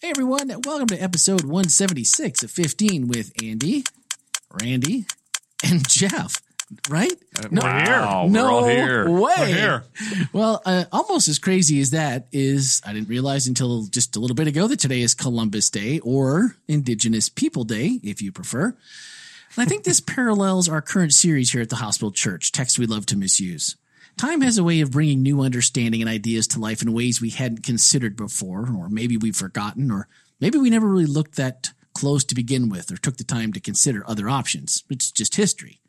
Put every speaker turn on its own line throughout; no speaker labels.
Hey everyone, welcome to episode 176 of 15 with Andy, Randy, and Jeff. Right?
No, we're here.
No
we're all here.
way.
We're here.
Well, uh, almost as crazy as that is, I didn't realize until just a little bit ago that today is Columbus Day or Indigenous People Day, if you prefer. And I think this parallels our current series here at the Hospital Church, Text We Love to Misuse. Time has a way of bringing new understanding and ideas to life in ways we hadn't considered before, or maybe we've forgotten, or maybe we never really looked that close to begin with or took the time to consider other options. It's just history.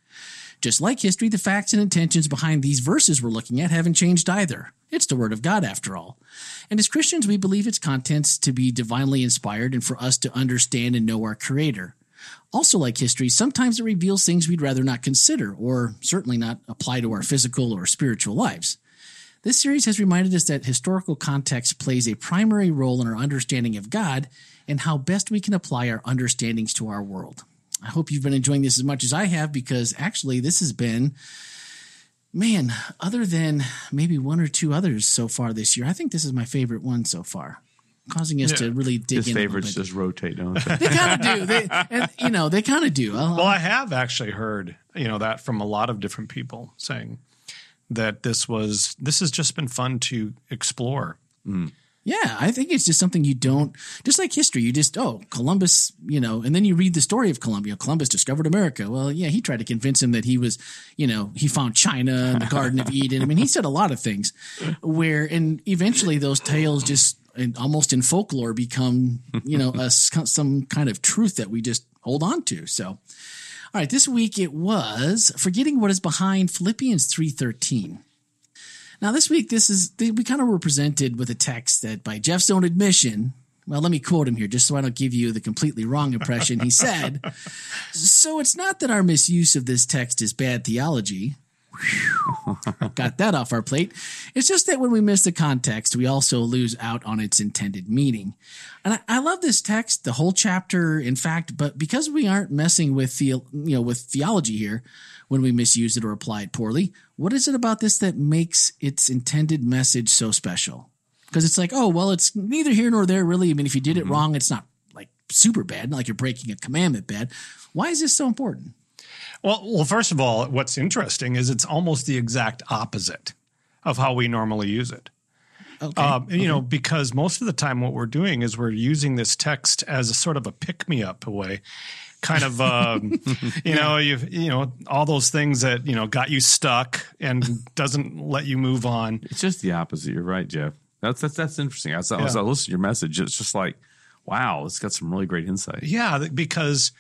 Just like history, the facts and intentions behind these verses we're looking at haven't changed either. It's the Word of God, after all. And as Christians, we believe its contents to be divinely inspired and for us to understand and know our Creator. Also, like history, sometimes it reveals things we'd rather not consider, or certainly not apply to our physical or spiritual lives. This series has reminded us that historical context plays a primary role in our understanding of God and how best we can apply our understandings to our world. I hope you've been enjoying this as much as I have because actually, this has been, man, other than maybe one or two others so far this year, I think this is my favorite one so far, causing us to really dig
His
in. a
favorites
bit.
just rotate, don't they?
They kind of do. They, and, you know, they kind of do. I'll-
Well, I have actually heard, you know, that from a lot of different people saying that this was this has just been fun to explore. Hmm.
Yeah, I think it's just something you don't, just like history, you just, oh, Columbus, you know, and then you read the story of Columbia. Columbus discovered America. Well, yeah, he tried to convince him that he was, you know, he found China and the Garden of Eden. I mean, he said a lot of things where, and eventually those tales just and almost in folklore become, you know, a, some kind of truth that we just hold on to. So, all right, this week it was forgetting what is behind Philippians 313. Now, this week, this is we kind of were presented with a text that, by Jeff's own admission, well, let me quote him here, just so I don't give you the completely wrong impression. He said, "So it's not that our misuse of this text is bad theology." Got that off our plate. It's just that when we miss the context, we also lose out on its intended meaning. And I, I love this text, the whole chapter, in fact, but because we aren't messing with the, you know, with theology here, when we misuse it or apply it poorly. What is it about this that makes its intended message so special? Because it's like, oh, well, it's neither here nor there, really. I mean, if you did it mm-hmm. wrong, it's not like super bad, not like you're breaking a commandment bad. Why is this so important?
Well, well, first of all, what's interesting is it's almost the exact opposite of how we normally use it.
Okay.
Um, you know, because most of the time what we're doing is we're using this text as a sort of a pick me up way. Kind of, um, you know, you you know all those things that you know got you stuck and doesn't let you move on.
It's just the opposite. You're right, Jeff. That's that's that's interesting. As, I as I listen to your message, it's just like, wow, it's got some really great insight.
Yeah, because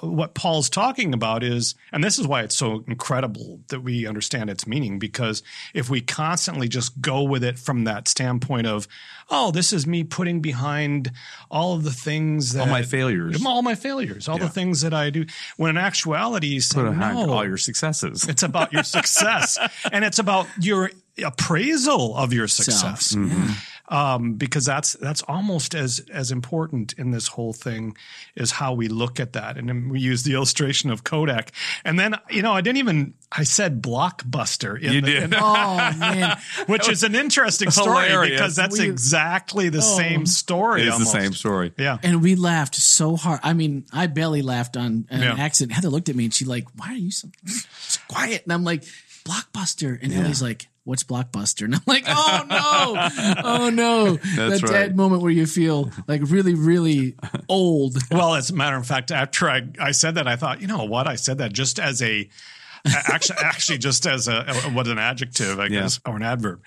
what Paul's talking about is, and this is why it's so incredible that we understand its meaning, because if we constantly just go with it from that standpoint of, oh, this is me putting behind all of the things that
All my failures.
all my failures, all
Yeah.
the things that I do, when in actuality, he's
Put behind
no,
all your successes.
it's about your success and it's about your appraisal of your success
Selves. Mm-hmm.
Um, because that's that's almost as as important in this whole thing is how we look at that. And then we use the illustration of Kodak, and then you know I didn't even I said blockbuster in
You
the,
did.
in-
Oh man,
which is an interesting story
Hilarious.
because that's
We-
exactly the same story.
It is the same story.
Yeah.
and we laughed so hard. I mean, I barely laughed on an
Yeah.
accident. Heather looked at me and she like, "Why are you so, so quiet?" And I'm like, "Blockbuster," and Ellie's like. What's Blockbuster? And I'm like, oh no, oh no.
That's
that
right.
dead moment where you feel like really, really old.
Well, as a matter of fact, after I, I said that, I thought, you know what? I said that just as a, actually, actually just as a, what an adjective, I
Yeah.
guess, or an adverb.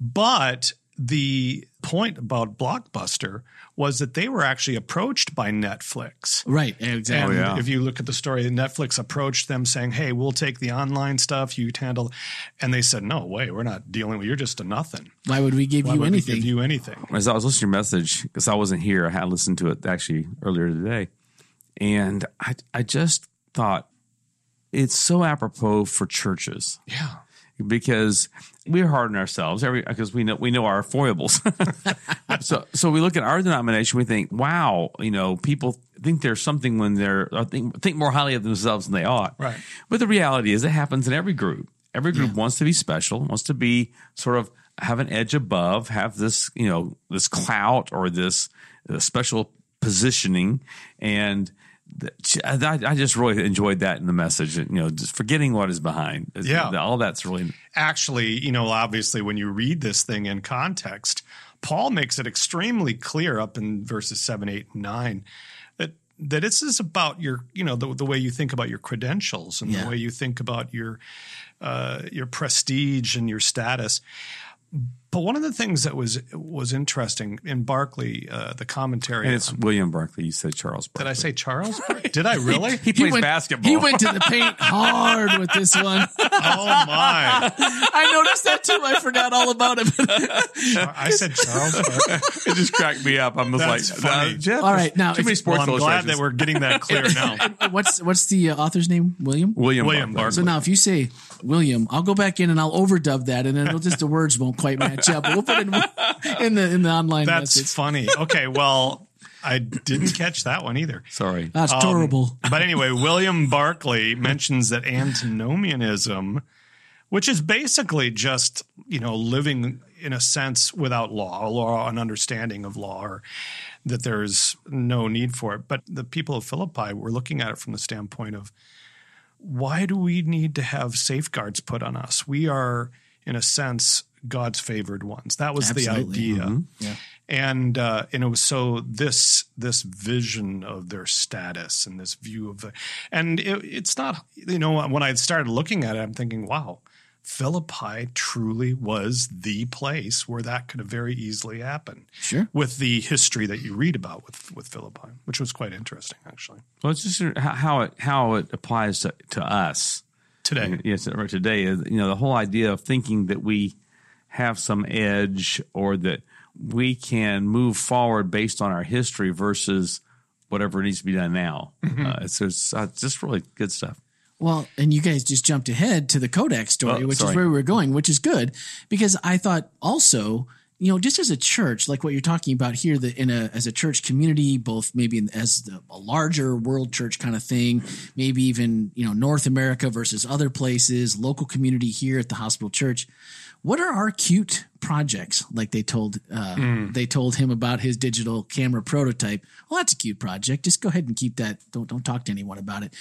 But the point about Blockbuster was that they were actually approached by Netflix.
Right, exactly.
And oh,
yeah.
if you look at the story, Netflix approached them saying, "Hey, we'll take the online stuff. You handle," and they said, "No way, we're not dealing with. you. You're just a nothing.
Why would we give
Why
you
would we
anything?
give you anything?"
As I was listening to your message, because I wasn't here, I had listened to it actually earlier today, and I I just thought it's so apropos for churches
Yeah.
Because we're hard on ourselves every because we know we know our foibles. so so we look at our denomination, we think, wow, you know, people think there's something when they're think think more highly of themselves than they ought.
Right.
But the reality is, it happens in every group. Every group wants to be special, wants to be sort of have an edge above, have this you know this clout or this uh, special positioning, and I, I just really enjoyed that in the message. You know, just forgetting what is behind.
Yeah.
all that's really
actually, you know, obviously when you read this thing in context, Paul makes it extremely clear up in verses seven, eight, and nine that that this is about your, you know, the, the way you think about your credentials and
Yeah.
the way you think about your uh, your prestige and your status. But one of the things that was was interesting in Barclay, uh, the commentary.
and it's William Barclay. You said Charles. Barkley.
Did I say Charles? Did I really?
He plays
went,
basketball.
He went to the paint hard with this one.
oh my!
I noticed that too. I forgot all about it.
I said Charles. Barkley.
it just cracked me up. I was
That's
like,
funny.
uh, Jeff,
All right, now,
too many sports
Well, I'm glad that we're getting that clear now.
what's what's the uh, author's name? William.
William,
William
Barclay.
Barkley.
So now, if you say William, I'll go back in and I'll overdub that, and then it'll just the words won't quite match up. But we'll put it in, in the in the online
That's
message.
funny. Okay, well, I didn't catch that one either.
Sorry.
That's um, terrible.
But anyway, William Barclay mentions that antinomianism, which is basically just, you know, living in a sense without law, law, an understanding of law, or that there's no need for it. But the people of Philippi were looking at it from the standpoint of why do we need to have safeguards put on us? We are, in a sense, God's favored ones. That was
Absolutely.
the idea
Yeah.
and uh, and it was so this this vision of their status and this view of the and it, it's not you know when I started looking at it I'm thinking wow Philippi truly was the place where that could have very easily happened
Sure.
with the history that you read about with with Philippi which was quite interesting actually
Well, it's just how- how it how it applies to, to us
today
Yes, or today is you know the whole idea of thinking that we have some edge or that we can move forward based on our history versus whatever needs to be done now. Uh, it's, it's, uh, it's just really good stuff.
Well, and you guys just jumped ahead to the Kodak story,
Oh,
which
sorry.
is where we were going, which is good because I thought also, you know, just as a church, like what you're talking about here, that in a as a church community, both maybe in, as the, a larger world church kind of thing, maybe even you know North America versus other places, local community here at the hospital church. What are our cute projects? Like they told uh, they told him about his digital camera prototype. Well, that's a cute project. Just go ahead and keep that. Don't don't talk to anyone about it.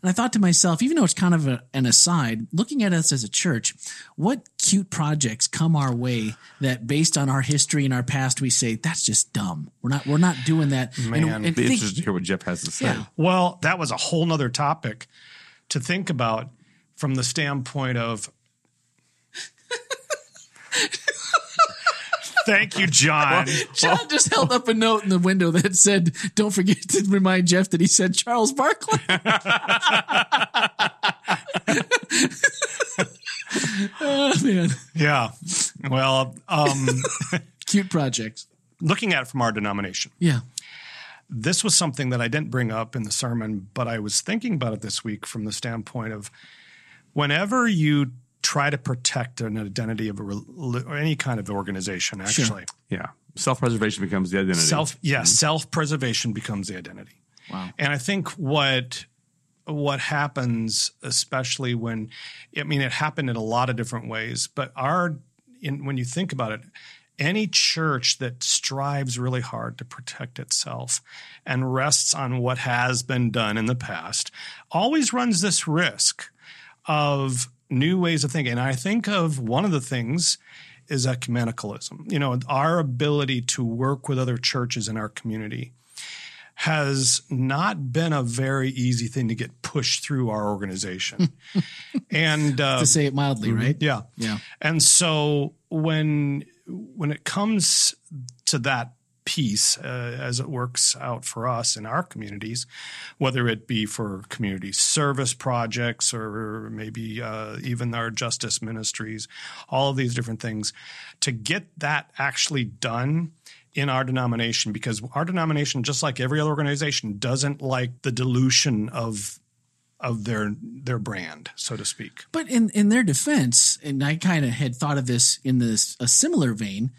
And I thought to myself, even though it's kind of a, an aside, looking at us as a church, what cute projects come our way that, based on our history and our past, we say that's just dumb. We're not we're not doing that. And-
Man.
and
Be
think-
interested to hear what Jeff has to say.
yeah.
Well, that was a whole nother topic to think about from the standpoint of. Thank you, John.
John just held up a note in the window that said, "Don't forget to remind Jeff that he said Charles Barkley." oh man,
Yeah. Well, um,
cute project.
looking at it from our denomination,
Yeah,
this was something that I didn't bring up in the sermon, but I was thinking about it this week from the standpoint of whenever you try to protect an identity of a rel- or any kind of organization, actually,
Yeah. Self preservation becomes the identity.
self yeah, mm-hmm. self preservation becomes the identity.
wow.
And I think what what happens, especially when I mean it happened in a lot of different ways, but our in, when you think about it, any church that strives really hard to protect itself and rests on what has been done in the past always runs this risk of new ways of thinking. And I think of one of the things is ecumenicalism. You know, our ability to work with other churches in our community has not been a very easy thing to get pushed through our organization. and uh,
To say it mildly, right?
yeah.
Yeah.
And so when when it comes to that piece uh, as it works out for us in our communities, whether it be for community service projects or maybe uh, even our justice ministries, all of these different things, to get that actually done in our denomination, because our denomination, just like every other organization, doesn't like the dilution of of their their brand, so to speak.
But in in their defense, and I kind of had thought of this in this a similar vein.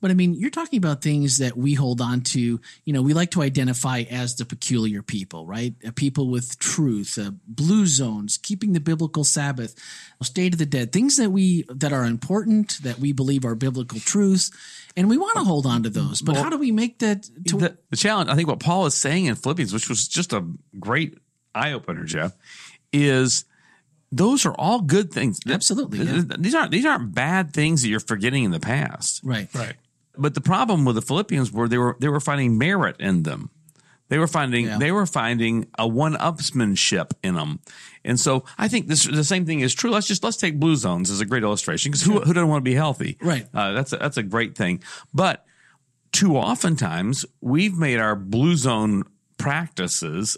But I mean, you're talking about things that we hold on to. You know, we like to identify as the peculiar people, right? People with truth, uh, blue zones, keeping the biblical Sabbath, state of the dead, things that we that are important that we believe are biblical truths, and we want to hold on to those. But how do we make that? To,
the, the challenge, I think, what Paul is saying in Philippians, which was just a great eye opener, Jeff, is those are all good things.
Absolutely, yeah.
These aren't these aren't bad things that you're forgetting in the past.
right,
Right.
But the problem with the Philippians were they were they were finding merit in them. They were finding
Yeah.
they were finding a one upsmanship in them, and so I think this the same thing is true. Let's just let's take blue zones as a great illustration because who, who doesn't want to be healthy?
Right.
Uh, that's a, that's a great thing, but too oftentimes we've made our blue zone practices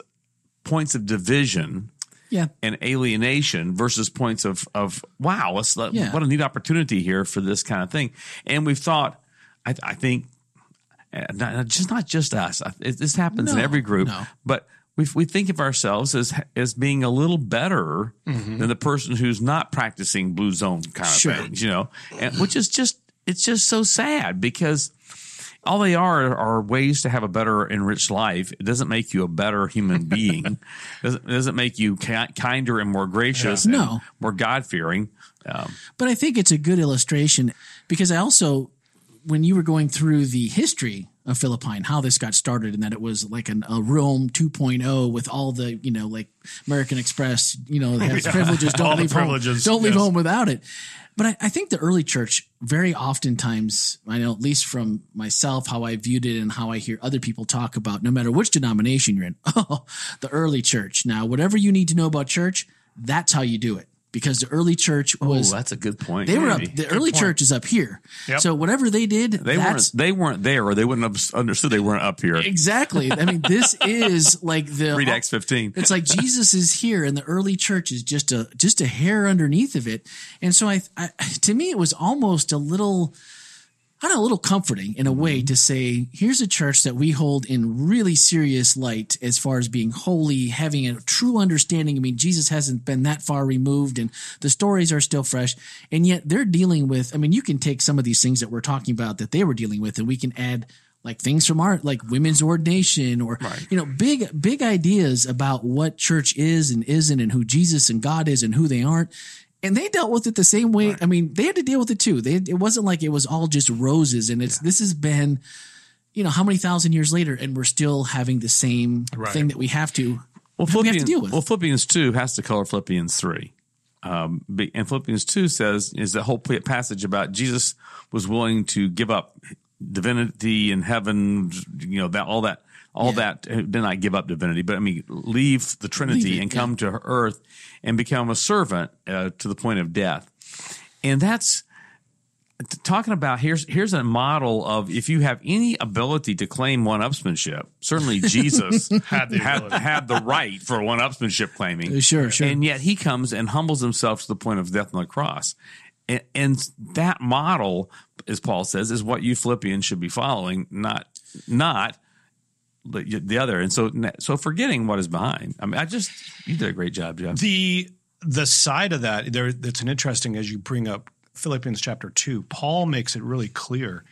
points of division
Yeah.
and alienation versus points of of wow, let's let,
Yeah.
what a neat opportunity here for this kind of thing. And we've thought, I, I think, uh, not, not- just not just us. It, this happens in every group,
no.
but we we think of ourselves as as being a little better than the person who's not practicing blue zone kind of
Sure.
things, you know, and which is just it's just so sad because all they are are ways to have a better enriched life. It doesn't make you a better human being. it doesn't, doesn't make you kinder and more gracious and
No.
more God fearing. Um,
But I think it's a good illustration because I also, when you were going through the history of Philippi and how this got started and that it was like an, a Rome 2.0 with all the, you know, like American Express, you know, has
Yeah.
privileges, don't leave
privileges,
home, don't leave
yes.
home without it. But I, I think the early church very oftentimes, I know at least from myself, how I viewed it and how I hear other people talk about no matter which denomination you're in, oh, the early church. Now, whatever you need to know about church, that's how you do it. Because the early church
oh,
was
that's a good point.
they were up. The early church is up here.
Yep.
So whatever they did,
They weren't. They weren't there, or they wouldn't have understood they weren't up here.
exactly. I mean, this is like the
Read Acts fifteen.
It's like Jesus is here, and the early church is just a just a hair underneath of it. And so I, I to me, it was almost a little. I don't know, a little comforting in a way mm-hmm. to say, here's a church that we hold in really serious light as far as being holy, having a true understanding. I mean, Jesus hasn't been that far removed and the stories are still fresh. And yet they're dealing with, I mean, you can take some of these things that we're talking about that they were dealing with and we can add like things from our, like women's ordination or, you know, big, big ideas about what church is and isn't and who Jesus and God is and who they aren't and they dealt with it the same way. I mean, they had to deal with it too. They, it wasn't like it was all just roses. And it's this has been, you know, how many thousand years later, and we're still having the same
Right.
thing that we have to.
Well,
we have to
Philippians,
deal with.
well, Philippians two has to color Philippians three. Um, and Philippians two says is the whole passage about Jesus was willing to give up divinity in heaven, you know that all that all
Yeah.
that uh, did not give up divinity, but I mean leave the Trinity
Leave it,
and come to earth and become a servant uh, to the point of death, and that's talking about here's here's a model of if you have any ability to claim one upsmanship, certainly Jesus
Had the
had, had the right for one upsmanship claiming.
Uh, sure, sure.
And yet he comes and humbles himself to the point of death on the cross. And, and that model, as Paul says, is what you Philippians should be following, not not the, the other. And so so forgetting what is behind. I mean, I just you did a great job, Jeff.
the the side of that there that's an interesting as you bring up Philippians chapter 2 Paul makes it really clear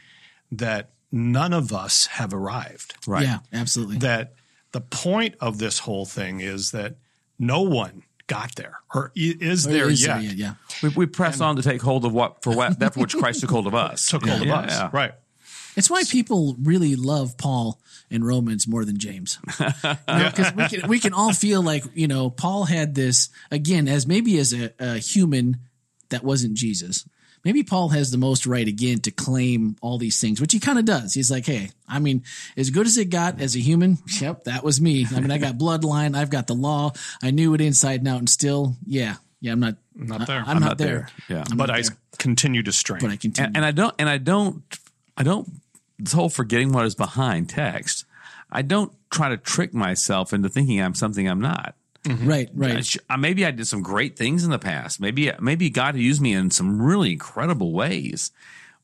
that none of us have arrived
Right.
Yeah, absolutely.
that the point of this whole thing is that no one got there or i- is
Or
there
is
yet
there yet? Yeah.
We, we press on to take hold of what for what that for which Christ took hold of us.
took hold
Yeah,
of us
yeah.
right
It's why people really love Paul in Romans more than James. Because we can we can all feel like you know Paul had this again as maybe as a, a human that wasn't Jesus. Maybe Paul has the most right again to claim all these things, which he kind of does. He's like, hey, I mean, as good as it got as a human, yep, that was me. I mean, I got bloodline, I've got the law, I knew it inside and out, and still, yeah, yeah, I'm not,
Not there.
I, am
I'm
not,
not
there.
there. Yeah.
I'm
but I
there.
continue to strain
but I continue.
and, and I don't and I don't I don't this whole forgetting what is behind text. I don't try to trick myself into thinking I'm something I'm not.
right, right.
I uh, maybe I did some great things in the past. Maybe maybe God used me in some really incredible ways,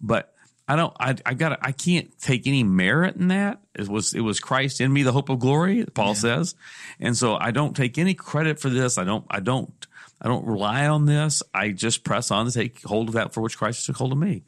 but I don't. I I got. I can't take any merit in that. It was it was Christ in me, the hope of glory. Paul says, and so I don't take any credit for this. I don't. I don't. I don't rely on this. I just press on to take hold of that for which Christ took hold of me.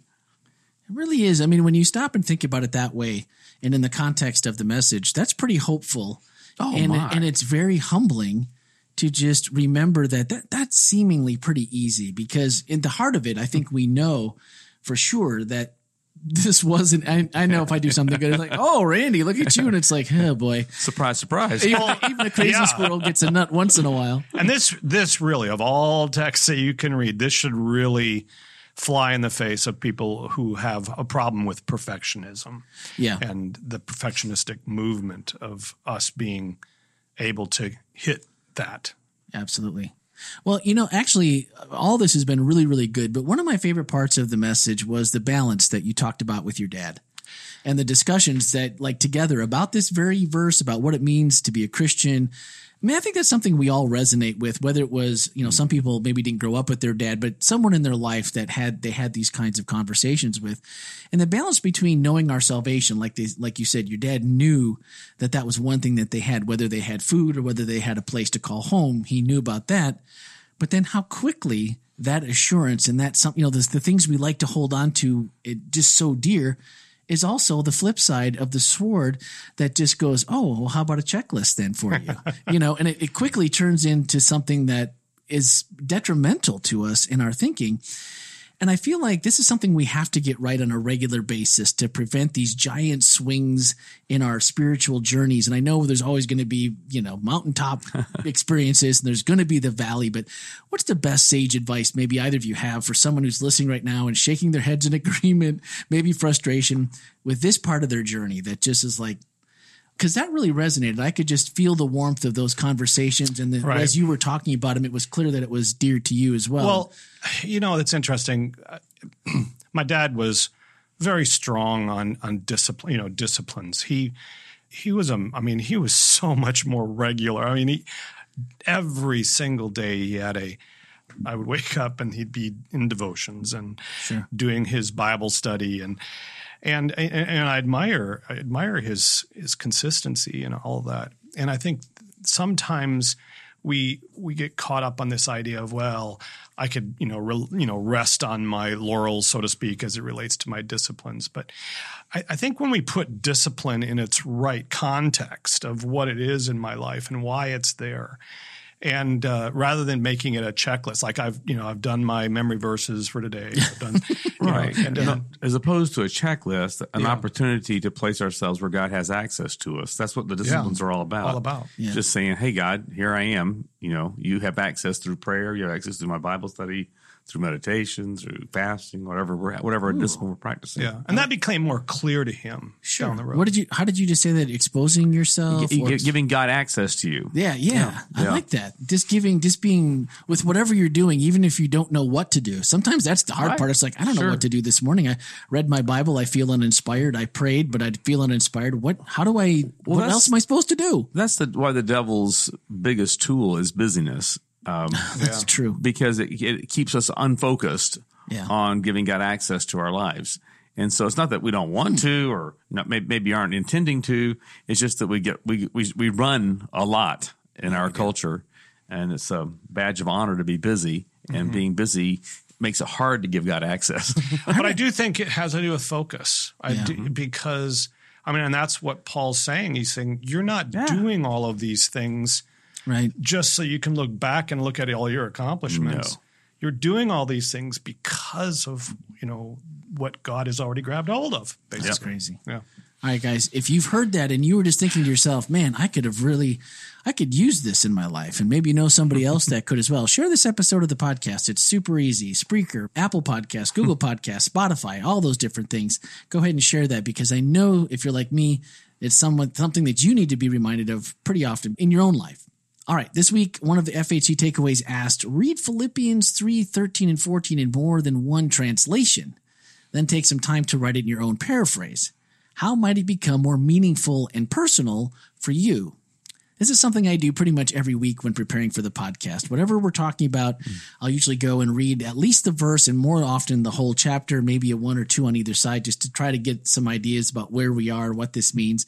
It really is. I mean, when you stop and think about it that way, and in the context of the message, that's pretty hopeful.
Oh,
and
my.
and it's very humbling to just remember that, that that's seemingly pretty easy because in the heart of it, I think we know for sure that this wasn't. I, I know if I do something good, it's like, oh, Randy, look at you, and it's like, oh boy.
Surprise, surprise.
Even, even a crazy
Yeah.
squirrel gets a nut once in a while.
And this this really of all texts that you can read, this should really fly in the face of people who have a problem with perfectionism
Yeah.
and the perfectionistic movement of us being able to hit that.
Absolutely. Well, you know, actually, all this has been really, really good. But one of my favorite parts of the message was the balance that you talked about with your dad and the discussions that, like, together about this very verse, about what it means to be a Christian. I mean, I think that's something we all resonate with, whether it was, you know, some mm-hmm. people maybe didn't grow up with their dad, but someone in their life that had, they had these kinds of conversations with. And the balance between knowing our salvation, like they, like you said, your dad knew that that was one thing that they had, whether they had food or whether they had a place to call home. He knew about that. But then how quickly that assurance and that some, you know, the, the things we like to hold on to it just so dear is also the flip side of the sword that just goes, oh, well, how about a checklist then for you? you know, and it, it quickly turns into something that is detrimental to us in our thinking. And I feel like this is something we have to get right on a regular basis to prevent these giant swings in our spiritual journeys. And I know there's always going to be, you know, mountaintop experiences and there's going to be the valley, but what's the best sage advice maybe either of you have for someone who's listening right now and shaking their heads in agreement, maybe frustration with this part of their journey that just is like, because that really resonated. I could just feel the warmth of those conversations, and the,
Right.
as you were talking about them, it was clear that it was dear to you as well.
Well, you know, it's interesting. My dad was very strong on on discipline, you know, disciplines. He he was a I mean, he was so much more regular. I mean, he every single day he had a I would wake up and he'd be in devotions and
Sure.
doing his Bible study and and and, I admire I admire his his consistency and all that. And I think sometimes we we get caught up on this idea of well, I could you know re, you know rest on my laurels so to speak as it relates to my disciplines, but I, I think when we put discipline in its right context of what it is in my life and why it's there, and uh, rather than making it a checklist, like I've you know I've done my memory verses for today, I've done you know,
Right.
and, and
As opposed to a checklist, an
Yeah.
opportunity to place ourselves where God has access to us. That's what the disciplines are all about.
all about.
Yeah.
Just saying, hey, God, here I am. You know, you have access through prayer, you have access through my Bible study, through meditation, through fasting, whatever we're whatever discipline we're practicing.
Yeah, and that became more clear to him sure. down the road.
What did you? How did you just say that? Exposing yourself?
Gi-
or-
gi- giving God access to you.
yeah, yeah, I
Yeah.
like that. Just giving, just being with whatever you're doing, even if you don't know what to do. Sometimes that's the hard
Right.
part. It's like I don't know what to do this morning. I read my Bible. I feel uninspired. I prayed, but I feel uninspired. What? How do I? what else am I supposed to do?
That's the why the devil's biggest tool is busyness. Um,
That's true.
because it, it keeps us unfocused
Yeah.
on giving God access to our lives. And so it's not that we don't want to or not, maybe, maybe aren't intending to. It's just that we get we we, we run a lot in our culture, and it's a badge of honor to be busy. And being busy makes it hard to give God access.
but I do think it has to do with focus. I
Yeah.
do, because I mean, and that's what Paul's saying. He's saying you're not
Yeah.
doing all of these things
Right.
just so you can look back and look at all your accomplishments.
No.
You're doing all these things because of you know what God has already grabbed hold of.
That's crazy.
yeah.
All right, guys, if you've heard that and you were just thinking to yourself, man, I could have really, I could use this in my life, and maybe you know somebody else that could as well, share this episode of the podcast. It's super easy. Spreaker, Apple Podcast, Google hmm. Podcast, Spotify, all those different things. Go ahead and share that because I know if you're like me, it's somewhat, something that you need to be reminded of pretty often in your own life. All right, this week, one of the FHE takeaways asked, read Philippians 3, 13, and 14 in more than one translation. Then take some time to write it in your own paraphrase. How might it become more meaningful and personal for you? This is something I do pretty much every week when preparing for the podcast. Whatever we're talking about, I'll usually go and read at least the verse and more often the whole chapter, maybe a one or two on either side, just to try to get some ideas about where we are, what this means.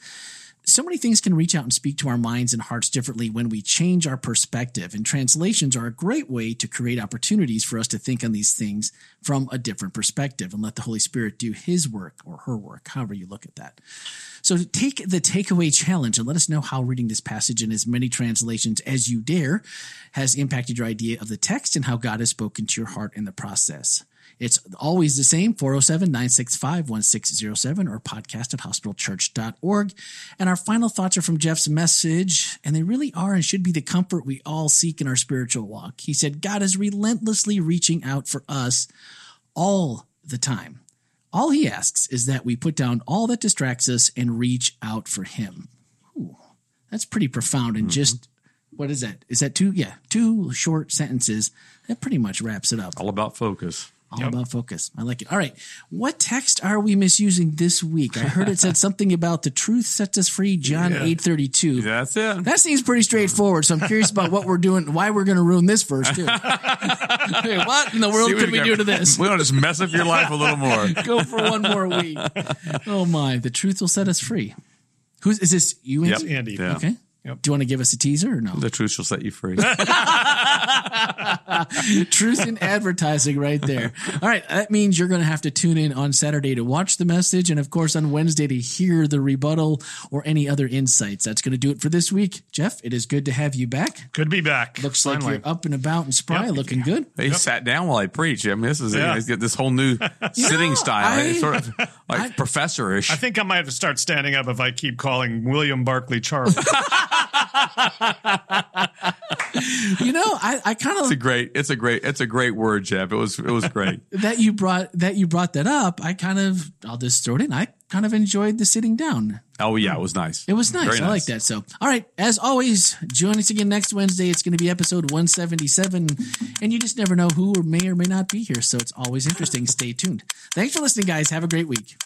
So many things can reach out and speak to our minds and hearts differently when we change our perspective. And translations are a great way to create opportunities for us to think on these things from a different perspective and let the Holy Spirit do his work or her work, however you look at that. So take the takeaway challenge and let us know how reading this passage in as many translations as you dare has impacted your idea of the text and how God has spoken to your heart in the process. It's always the same 407 965 1607 or podcast at hospitalchurch.org. And our final thoughts are from Jeff's message, and they really are and should be the comfort we all seek in our spiritual walk. He said, God is relentlessly reaching out for us all the time. All he asks is that we put down all that distracts us and reach out for him. Ooh, that's pretty profound and mm-hmm. just what is that? Is that two? Yeah, two short sentences. That pretty much wraps it up.
All about focus.
All about focus. I like it. All right. What text are we misusing this week? I heard it said something about the truth sets us free, John
Yeah.
eight thirty two.
That's it.
That seems pretty straightforward. So I'm curious about what we're doing, why we're going to ruin this verse too. Hey, what in the world
See
could we
you
do to this?
We want to just mess up your life a little more.
Go for one more week. Oh my, the truth will set us free. Who's is this? You,
Yep.
Andy?
Andy.
Yeah.
Okay.
Yep.
Do you want to give us a teaser or no?
The truth shall set you free.
Truth in advertising right there. All right. That means you're going to have to tune in on Saturday to watch the message. And of course, on Wednesday to hear the rebuttal or any other insights. That's going to do it for this week. Jeff, it is good to have you back.
Good to be back.
Looks
Finally.
like you're up and about and spry,
Yep.
looking good.
He sat down while I preached. I mean, this is
Yeah.
he's got this whole new sitting
know,
style.
I-
It's sort of like professorish.
I think I might have to start standing up if I keep calling William Barclay Charles.
You know, I, I kind of.
it's a great. It's a great. It's a great word, Jeff. It was. It was great.
that you brought that you brought that up. I kind of I'll just throw it in. I kind of enjoyed the sitting down.
Oh yeah, it was nice.
It was nice.
Very
I like that. So, all right. As always, join us again next Wednesday. It's going to be episode 177. And you just never know who or may or may not be here. So it's always interesting. Stay tuned. Thanks for listening, guys. Have a great week.